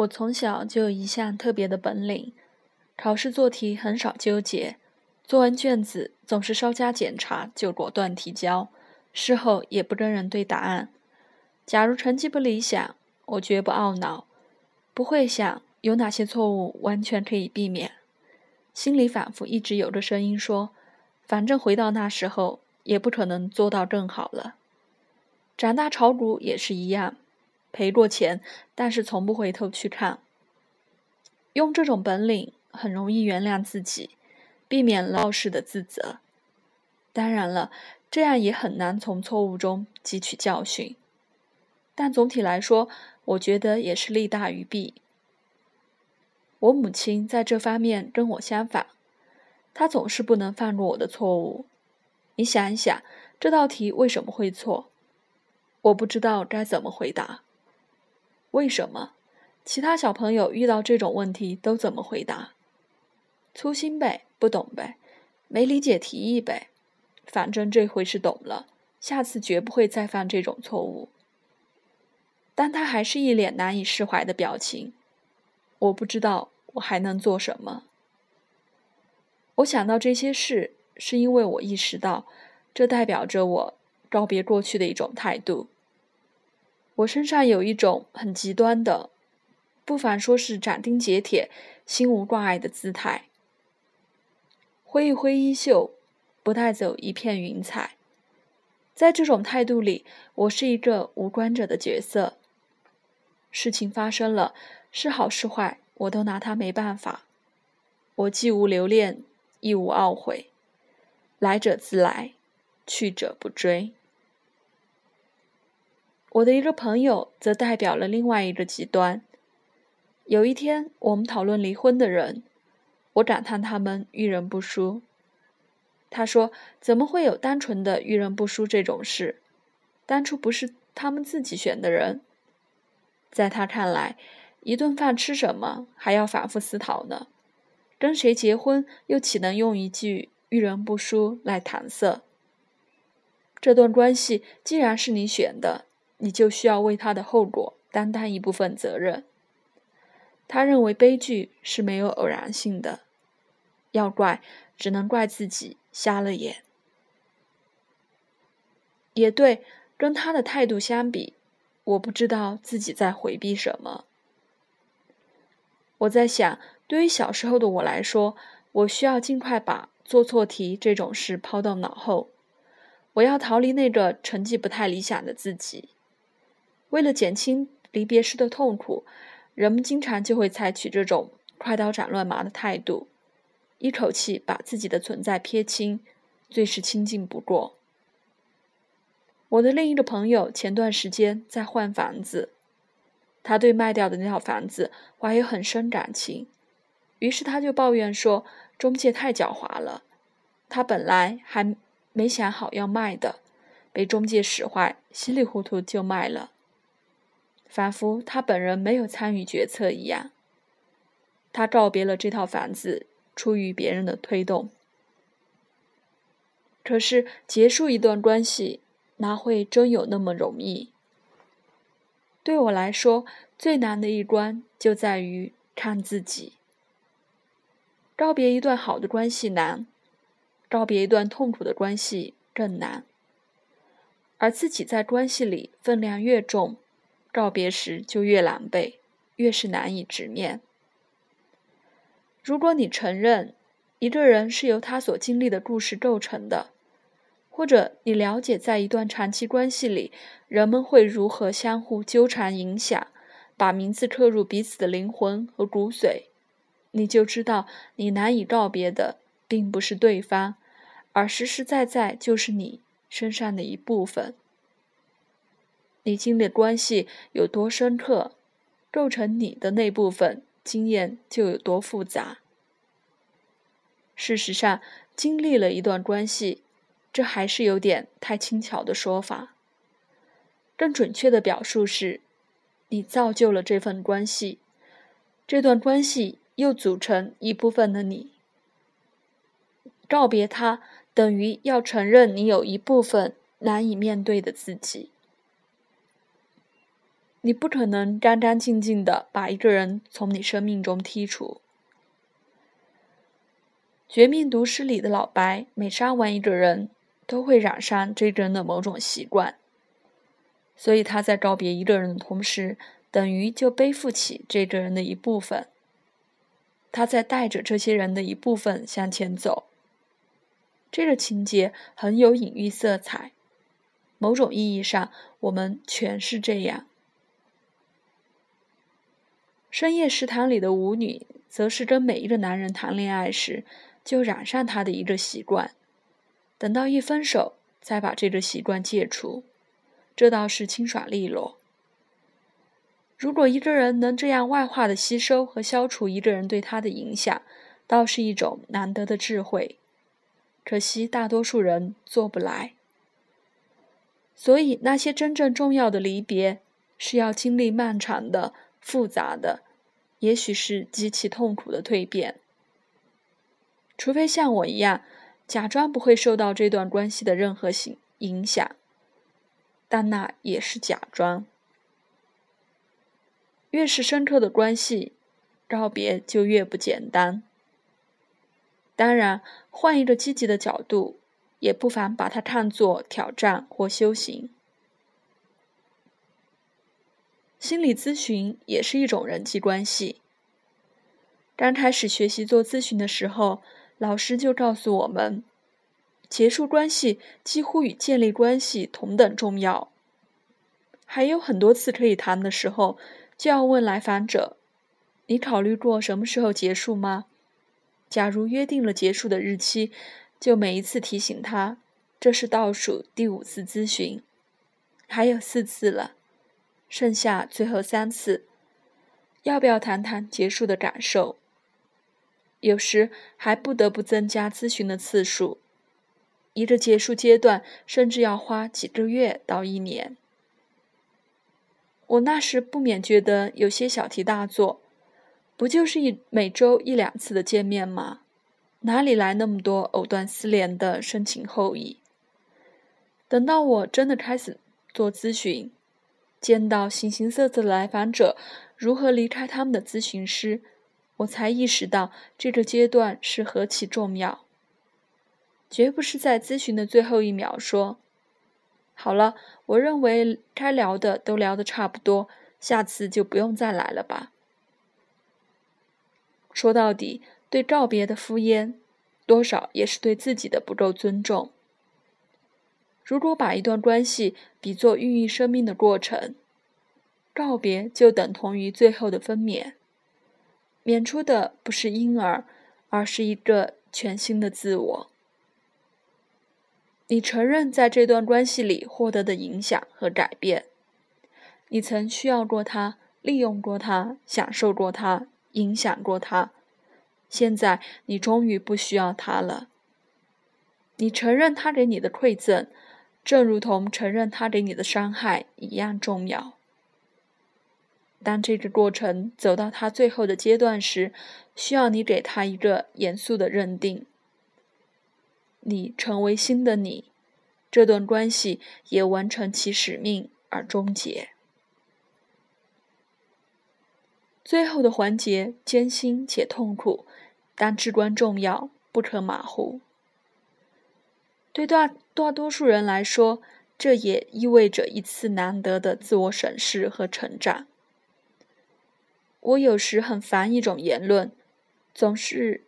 我从小就有一项特别的本领，考试做题很少纠结，做完卷子总是稍加检查就果断提交，事后也不跟人对答案。假如成绩不理想，我绝不懊恼，不会想有哪些错误完全可以避免，心里反复一直有个声音说，反正回到那时候也不可能做到更好了。长大炒股也是一样。赔过钱，但是从不回头去看。用这种本领，很容易原谅自己，避免闹事的自责。当然了，这样也很难从错误中汲取教训。但总体来说，我觉得也是利大于弊。我母亲在这方面跟我相反，她总是不能放过我的错误。你想一想，这道题为什么会错？我不知道该怎么回答。为什么？其他小朋友遇到这种问题都怎么回答？粗心呗，不懂呗，没理解题意呗。反正这回是懂了，下次绝不会再犯这种错误。但他还是一脸难以释怀的表情。我不知道我还能做什么。我想到这些事，是因为我意识到，这代表着我告别过去的一种态度。我身上有一种很极端的，不妨说是斩钉截铁、心无挂碍的姿态。挥一挥衣袖，不带走一片云彩。在这种态度里，我是一个无关者的角色。事情发生了，是好是坏，我都拿他没办法。我既无留恋，亦无懊悔。来者自来，去者不追。我的一个朋友则代表了另外一个极端。有一天，我们讨论离婚的人，我感叹他们遇人不淑。他说：“怎么会有单纯的遇人不淑这种事？当初不是他们自己选的人。”在他看来，一顿饭吃什么还要反复思考呢？跟谁结婚又岂能用一句遇人不淑来搪塞？这段关系既然是你选的。你就需要为他的后果担当一部分责任。他认为悲剧是没有偶然性的，要怪只能怪自己瞎了眼。也对，跟他的态度相比，我不知道自己在回避什么。我在想，对于小时候的我来说，我需要尽快把做错题这种事抛到脑后，我要逃离那个成绩不太理想的自己。为了减轻离别时的痛苦，人们经常就会采取这种快刀斩乱麻的态度，一口气把自己的存在撇清，最是亲近不过。我的另一个朋友前段时间在换房子，他对卖掉的那套房子怀有很深感情，于是他就抱怨说中介太狡猾了，他本来还没想好要卖的，被中介使坏，稀里糊涂就卖了。仿佛他本人没有参与决策一样。他告别了这套房子，出于别人的推动。可是结束一段关系，哪会真有那么容易？对我来说，最难的一关就在于看自己。告别一段好的关系难，告别一段痛苦的关系更难。而自己在关系里分量越重。告别时就越狼狈，越是难以直面。如果你承认一个人是由他所经历的故事构成的，或者你了解在一段长期关系里，人们会如何相互纠缠、影响，把名字刻入彼此的灵魂和骨髓，你就知道你难以告别的并不是对方，而实实在在就是你身上的一部分。你经历关系有多深刻，构成你的那部分经验就有多复杂。事实上，经历了一段关系，这还是有点太轻巧的说法。更准确的表述是，你造就了这份关系，这段关系又组成一部分的你。告别他，等于要承认你有一部分难以面对的自己。你不可能干干净净的把一个人从你生命中剔除。《绝命毒师》里的老白，每杀完一个人，都会染上这个人的某种习惯，所以他在告别一个人的同时，等于就背负起这个人的一部分。他在带着这些人的一部分向前走。这个情节很有隐喻色彩，某种意义上，我们全是这样。深夜食堂里的舞女，则是跟每一个男人谈恋爱时。就染上他的一个习惯，等到一分手，再把这个习惯戒除，这倒是清爽利落。如果一个人能这样外化的吸收和消除一个人对他的影响，倒是一种难得的智慧。可惜大多数人做不来。所以那些真正重要的离别，是要经历漫长的、复杂的，也许是极其痛苦的蜕变。除非像我一样，假装不会受到这段关系的任何影影响，但那也是假装。越是深刻的关系，告别就越不简单。当然，换一个积极的角度，也不妨把它看作挑战或修行。心理咨询也是一种人际关系。刚开始学习做咨询的时候。老师就告诉我们，结束关系几乎与建立关系同等重要。还有很多次可以谈的时候，就要问来访者：“你考虑过什么时候结束吗？”假如约定了结束的日期，就每一次提醒他，这是倒数第五次咨询，还有四次了，剩下最后三次，要不要谈谈结束的感受？有时还不得不增加咨询的次数，一个结束阶段甚至要花几个月到一年。我那时不免觉得有些小题大做，不就是一每周一两次的见面吗？哪里来那么多藕断丝连的深情厚谊？等到我真的开始做咨询，见到形形色色的来访者如何离开他们的咨询师。我才意识到这个阶段是何其重要。绝不是在咨询的最后一秒说：“好了，我认为该聊的都聊得差不多，下次就不用再来了吧。”说到底，对告别的敷衍，多少也是对自己的不够尊重。如果把一段关系比作孕育生命的过程，告别就等同于最后的分娩。娩出的不是婴儿，而是一个全新的自我。你承认在这段关系里获得的影响和改变，你曾需要过他，利用过他，享受过他，影响过他。现在你终于不需要他了。你承认他给你的馈赠，正如同承认他给你的伤害一样重要。当这个过程走到他最后的阶段时，需要你给他一个严肃的认定：你成为新的你，这段关系也完成其使命而终结。最后的环节艰辛且痛苦，但至关重要，不可马虎。对大大多数人来说，这也意味着一次难得的自我审视和成长。我有时很烦一种言论，总是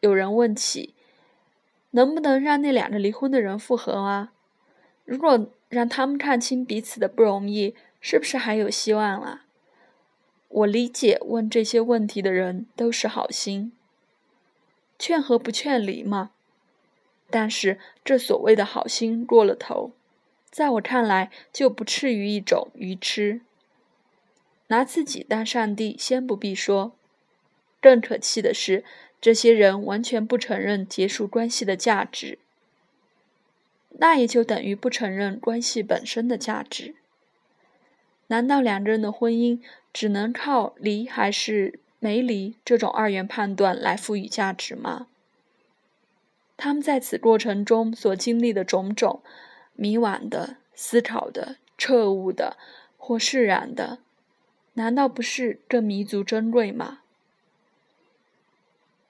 有人问起，能不能让那两个离婚的人复合啊？如果让他们看清彼此的不容易，是不是还有希望啊？我理解问这些问题的人都是好心，劝和不劝离嘛。但是这所谓的好心过了头，在我看来就不次于一种愚痴。拿自己当上帝，先不必说。更可气的是，这些人完全不承认结束关系的价值，那也就等于不承认关系本身的价值。难道两个人的婚姻只能靠离还是没离这种二元判断来赋予价值吗？他们在此过程中所经历的种种，迷惘的、思考的、彻悟的，或释然的。难道不是更弥足珍贵吗？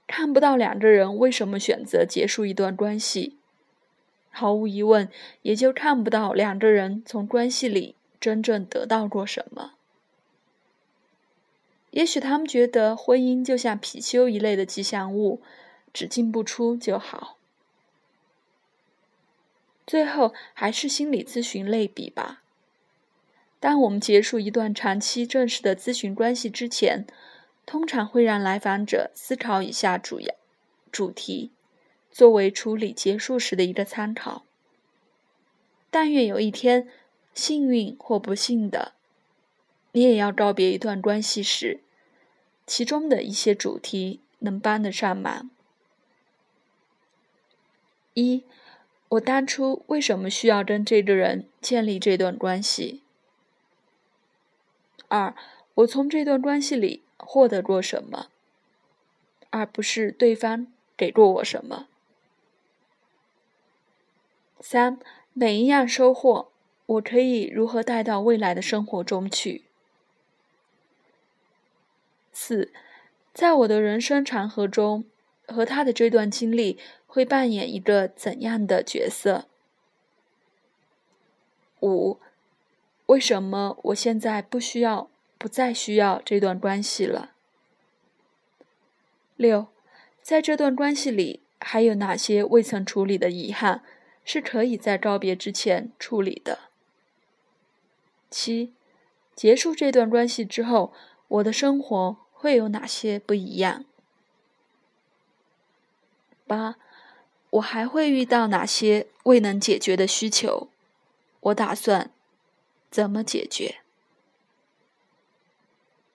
看不到两个人为什么选择结束一段关系，毫无疑问，也就看不到两个人从关系里真正得到过什么。也许他们觉得婚姻就像貔貅一类的吉祥物，只进不出就好。最后还是心理咨询类比吧。当我们结束一段长期正式的咨询关系之前，通常会让来访者思考以下主要主题，作为处理结束时的一个参考。但愿有一天，幸运或不幸的，你也要告别一段关系时，其中的一些主题能帮得上忙。一。我当初为什么需要跟这个人建立这段关系？二，我从这段关系里获得过什么，而不是对方给过我什么？三，每一样收获，我可以如何带到未来的生活中去？四，在我的人生长河中，和他的这段经历。会扮演一个怎样的角色？五，为什么我现在不需要、不再需要这段关系了？六，在这段关系里，还有哪些未曾处理的遗憾，是可以在告别之前处理的？七，结束这段关系之后，我的生活会有哪些不一样？八。我还会遇到哪些未能解决的需求？我打算怎么解决？